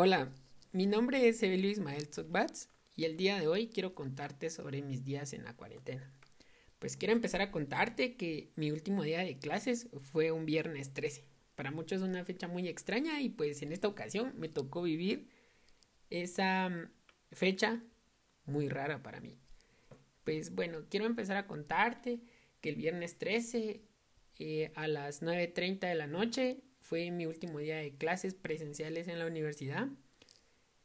Hola, mi nombre es Evelio Ismael Zokbats y el día de hoy quiero contarte sobre mis días en la cuarentena. Pues quiero empezar a contarte que mi último día de clases fue un viernes 13. Para muchos es una fecha muy extraña y pues en esta ocasión me tocó vivir esa mm, fecha muy rara para mí. Pues bueno, quiero empezar a contarte que el viernes 13 eh, a las 9.30 de la noche fue mi último día de clases presenciales en la universidad.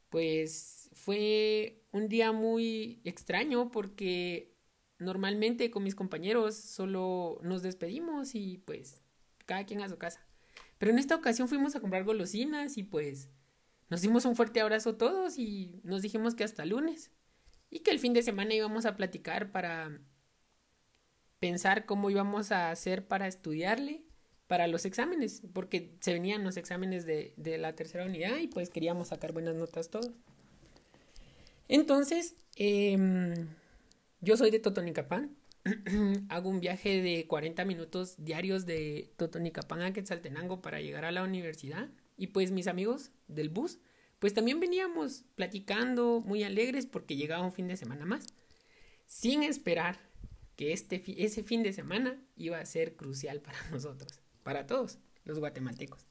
Pues fue un día muy extraño porque normalmente con mis compañeros solo nos despedimos y pues cada quien a su casa. Pero en esta ocasión fuimos a comprar golosinas y pues nos dimos un fuerte abrazo todos y nos dijimos que hasta lunes y que el fin de semana íbamos a platicar para pensar cómo íbamos a hacer para estudiarle para los exámenes, porque se venían los exámenes de, la tercera unidad y pues queríamos sacar buenas notas todos. Entonces, em, yo soy de Totonicapán, hago un viaje de 40 minutos diarios de Totonicapán a Quetzaltenango para llegar a la universidad. Y pues mis amigos del bus, pues también veníamos platicando muy alegres porque llegaba un fin de semana más, sin esperar que este, ese fin de semana iba a ser crucial para nosotros para todos los guatemaltecos.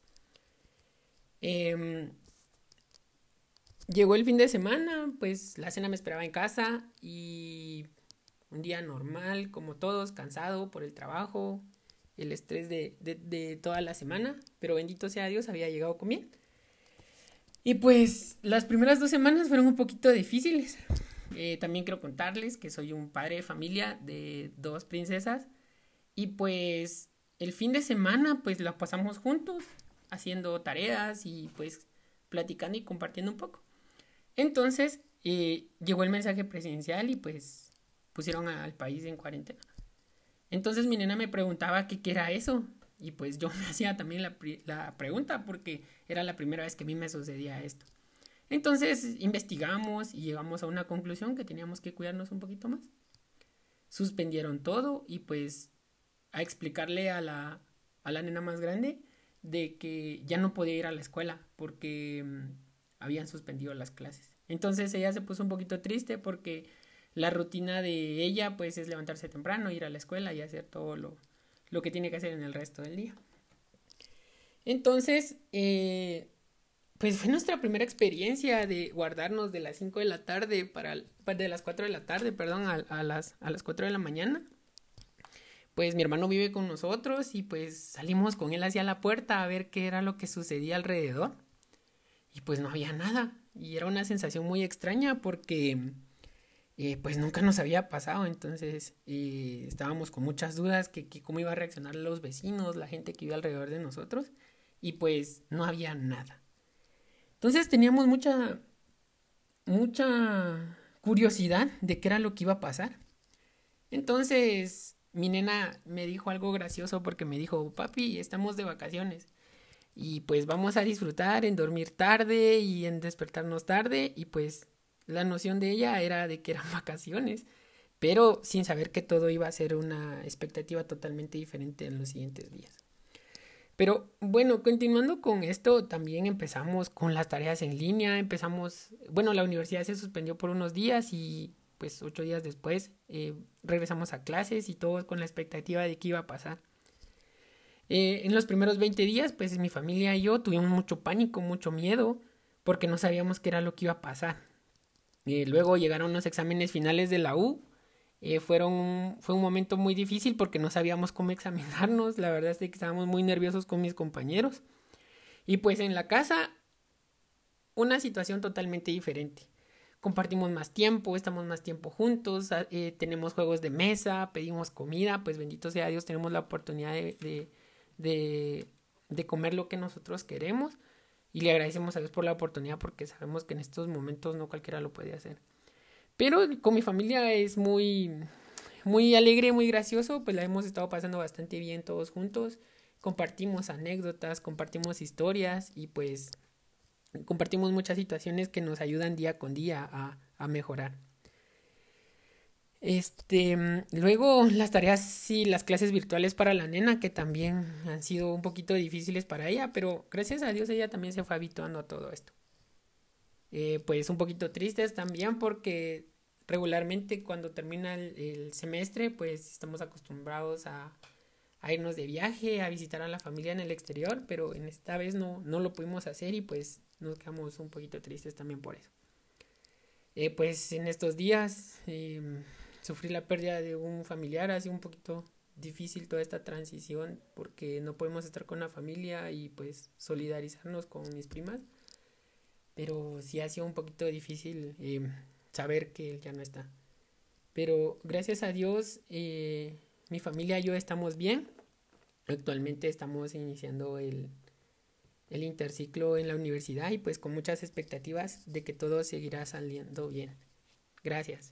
Em, llegó el fin de semana, pues la cena me esperaba en casa y un día normal, como todos, cansado por el trabajo, el estrés de, toda la semana, pero bendito sea Dios, había llegado con bien. Y pues las primeras dos semanas fueron un poquito difíciles. Eh, también quiero contarles que soy un padre de familia de dos princesas y pues el fin de semana pues la pasamos juntos haciendo tareas y pues platicando y compartiendo un poco. Entonces eh, llegó el mensaje presidencial y pues pusieron al país en cuarentena. Entonces mi nena me preguntaba qué era eso y pues yo me hacía también la, la pregunta porque era la primera vez que a mí me sucedía esto. Entonces investigamos y llegamos a una conclusión que teníamos que cuidarnos un poquito más. Suspendieron todo y pues a explicarle a la, a la nena más grande de que ya no podía ir a la escuela porque mm, habían suspendido las clases. Entonces ella se puso un poquito triste porque la rutina de ella pues es levantarse temprano, ir a la escuela y hacer todo lo, lo que tiene que hacer en el resto del día. Entonces, eh, pues fue nuestra primera experiencia de guardarnos de las 5 de la tarde para, de las 4 de la tarde, perdón, a, las, a las 4 de la mañana pues mi hermano vive con nosotros y pues salimos con él hacia la puerta a ver qué era lo que sucedía alrededor. Y pues no había nada. Y era una sensación muy extraña porque eh, pues nunca nos había pasado. Entonces eh, estábamos con muchas dudas que, cómo iba a reaccionar los vecinos, la gente que vive alrededor de nosotros. Y pues no había nada. Entonces teníamos mucha, mucha curiosidad de qué era lo que iba a pasar. Entonces mi nena me dijo algo gracioso porque me dijo, papi, estamos de vacaciones y pues vamos a disfrutar en dormir tarde y en despertarnos tarde y pues la noción de ella era de que eran vacaciones, pero sin saber que todo iba a ser una expectativa totalmente diferente en los siguientes días. Pero bueno, continuando con esto, también empezamos con las tareas en línea, empezamos, bueno, la universidad se suspendió por unos días y pues ocho días después eh, regresamos a clases y todos con la expectativa de qué iba a pasar. Eh, en los primeros 20 días, pues mi familia y yo tuvimos mucho pánico, mucho miedo, porque no sabíamos qué era lo que iba a pasar. Eh, luego llegaron los exámenes finales de la U. fueron, fue un momento muy difícil porque no sabíamos cómo examinarnos. La verdad es que estábamos muy nerviosos con mis compañeros. Y pues en la casa, una situación totalmente diferente compartimos más tiempo, estamos más tiempo juntos, ah, eh, tenemos juegos de mesa, pedimos comida, pues bendito sea Dios, tenemos la oportunidad de, de, de, comer lo que nosotros queremos y le agradecemos a Dios por la oportunidad porque sabemos que en estos momentos no cualquiera lo puede hacer. Pero con mi familia es muy, muy alegre, muy gracioso, pues la hemos estado pasando bastante bien todos juntos, compartimos anécdotas, compartimos historias y pues compartimos muchas situaciones que nos ayudan día con día a, a mejorar. Este, luego las tareas y las clases virtuales para la nena que también han sido un poquito difíciles para ella, pero gracias a Dios ella también se fue habituando a todo esto. eh, pues un poquito tristes también porque regularmente cuando termina el, semestre pues estamos acostumbrados a, irnos de viaje, a visitar a la familia en el exterior, pero en esta vez no, no lo pudimos hacer y pues nos quedamos un poquito tristes también por eso. Eh, pues en estos días em, sufrí la pérdida de un familiar, ha sido un poquito difícil toda esta transición porque no podemos estar con la familia y pues solidarizarnos con mis primas pero sí ha sido un poquito difícil eh, saber que él ya no está. Pero gracias a Dios, eh, mi familia y yo estamos bien. Actualmente estamos iniciando el, el interciclo en la universidad y pues con muchas expectativas de que todo seguirá saliendo bien. Gracias.